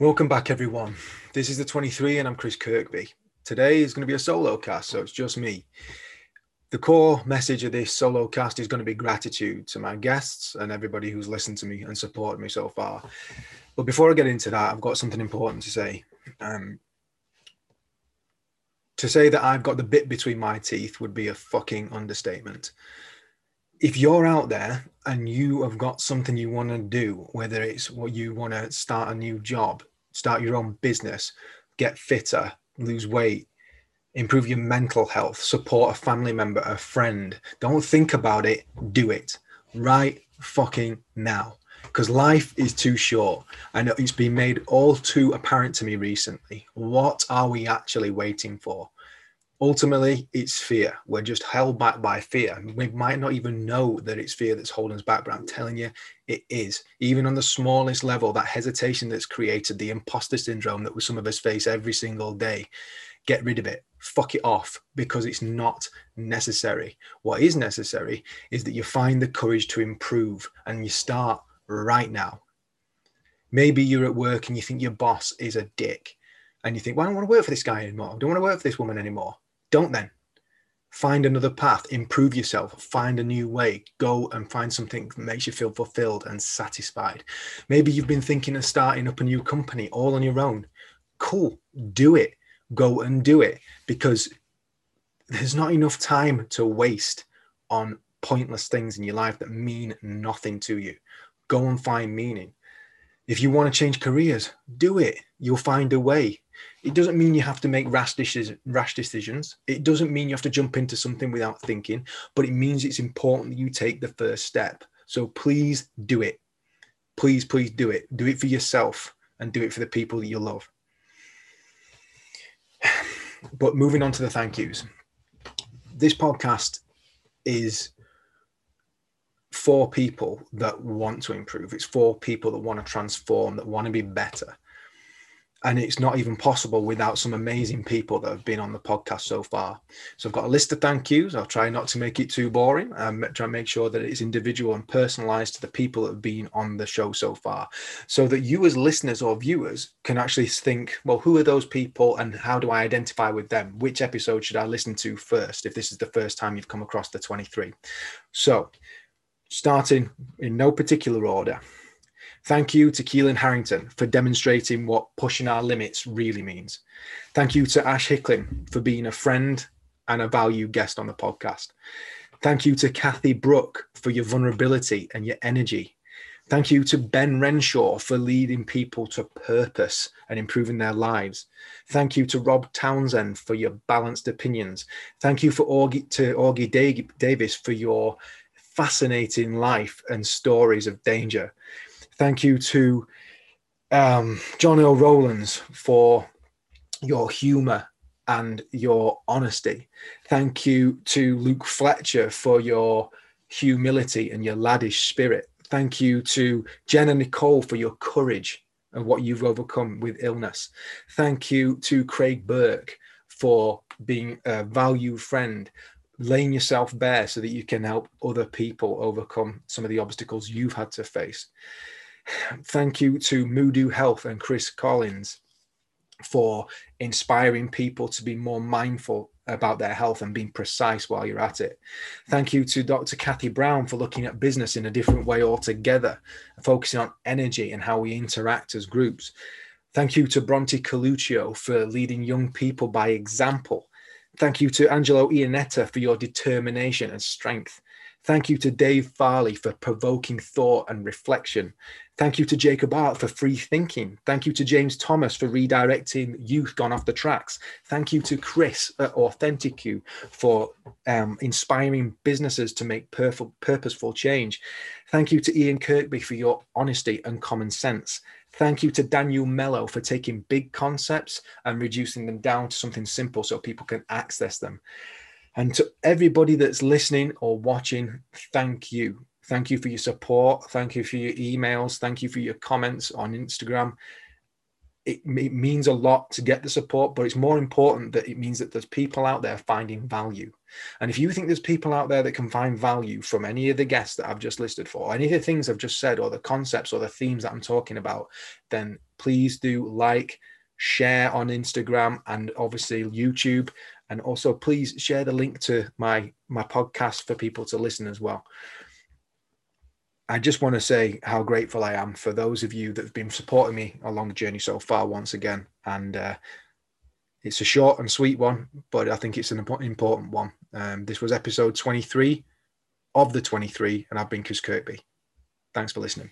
Welcome back, everyone. This is the 23, and I'm Chris Kirkby. Today is going to be a solo cast, so it's just me. The core message of this solo cast is going to be gratitude to my guests and everybody who's listened to me and supported me so far. But before I get into that, I've got something important to say. Um, to say that I've got the bit between my teeth would be a fucking understatement. If you're out there and you have got something you want to do, whether it's what you want to start a new job, start your own business, get fitter, lose weight, improve your mental health, support a family member, a friend, don't think about it, do it right fucking now because life is too short and it's been made all too apparent to me recently. What are we actually waiting for? Ultimately, it's fear. We're just held back by fear. We might not even know that it's fear that's holding us back, but I'm telling you, it is. Even on the smallest level, that hesitation that's created, the imposter syndrome that some of us face every single day, get rid of it. Fuck it off because it's not necessary. What is necessary is that you find the courage to improve and you start right now. Maybe you're at work and you think your boss is a dick and you think, well, I don't want to work for this guy anymore. I don't want to work for this woman anymore. Don't then. Find another path, improve yourself, find a new way, go and find something that makes you feel fulfilled and satisfied. Maybe you've been thinking of starting up a new company all on your own. Cool, do it. Go and do it because there's not enough time to waste on pointless things in your life that mean nothing to you. Go and find meaning. If you want to change careers, do it. You'll find a way. It doesn't mean you have to make rash, decisions. It doesn't mean you have to jump into something without thinking, but it means it's important that you take the first step. So please do it. Please, please do it. Do it for yourself and do it for the people that you love. But moving on to the thank yous. This podcast is for people that want to improve. It's for people that want to transform, that want to be better. And it's not even possible without some amazing people that have been on the podcast so far. So I've got a list of thank yous. I'll try not to make it too boring. I'm try to make sure that it's individual and personalized to the people that have been on the show so far. So that you as listeners or viewers can actually think, well, who are those people and how do I identify with them? Which episode should I listen to first if this is the first time you've come across the 23? So starting in no particular order. Thank you to Keelan Harrington for demonstrating what pushing our limits really means. Thank you to Ash Hicklin for being a friend and a valued guest on the podcast. Thank you to Kathy Brook for your vulnerability and your energy. Thank you to Ben Renshaw for leading people to purpose and improving their lives. Thank you to Rob Townsend for your balanced opinions. Thank you for Augie, to Augie Davis for your fascinating life and stories of danger. Thank you to um, John O. Rowlands for your humor and your honesty. Thank you to Luke Fletcher for your humility and your laddish spirit. Thank you to Jenna Nicole for your courage and what you've overcome with illness. Thank you to Craig Burke for being a valued friend laying yourself bare so that you can help other people overcome some of the obstacles you've had to face. Thank you to Moodoo Health and Chris Collins for inspiring people to be more mindful about their health and being precise while you're at it. Thank you to Dr. Kathy Brown for looking at business in a different way altogether, focusing on energy and how we interact as groups. Thank you to Bronte Coluccio for leading young people by example Thank you to Angelo Iannetta for your determination and strength. Thank you to Dave Farley for provoking thought and reflection. Thank you to Jacob Art for free thinking. Thank you to James Thomas for redirecting youth gone off the tracks. Thank you to Chris at AuthenticU for um, inspiring businesses to make perf- purposeful change. Thank you to Ian Kirkby for your honesty and common sense. Thank you to Daniel Mello for taking big concepts and reducing them down to something simple so people can access them. And to everybody that's listening or watching, thank you. Thank you for your support. Thank you for your emails. Thank you for your comments on Instagram. it, it means a lot to get the support, but it's more important that it means that there's people out there finding value. And if you think there's people out there that can find value from any of the guests that I've just listed for, any of the things I've just said, or the concepts or the themes that I'm talking about, then please do like, share on Instagram and obviously YouTube. And also please share the link to my my podcast for people to listen as well. I just want to say how grateful I am for those of you that have been supporting me along the journey so far once again. And uh, it's a short and sweet one, but I think it's an important one. Um, this was episode 23 of the 23, and I've been Chris Kirkby. Thanks for listening.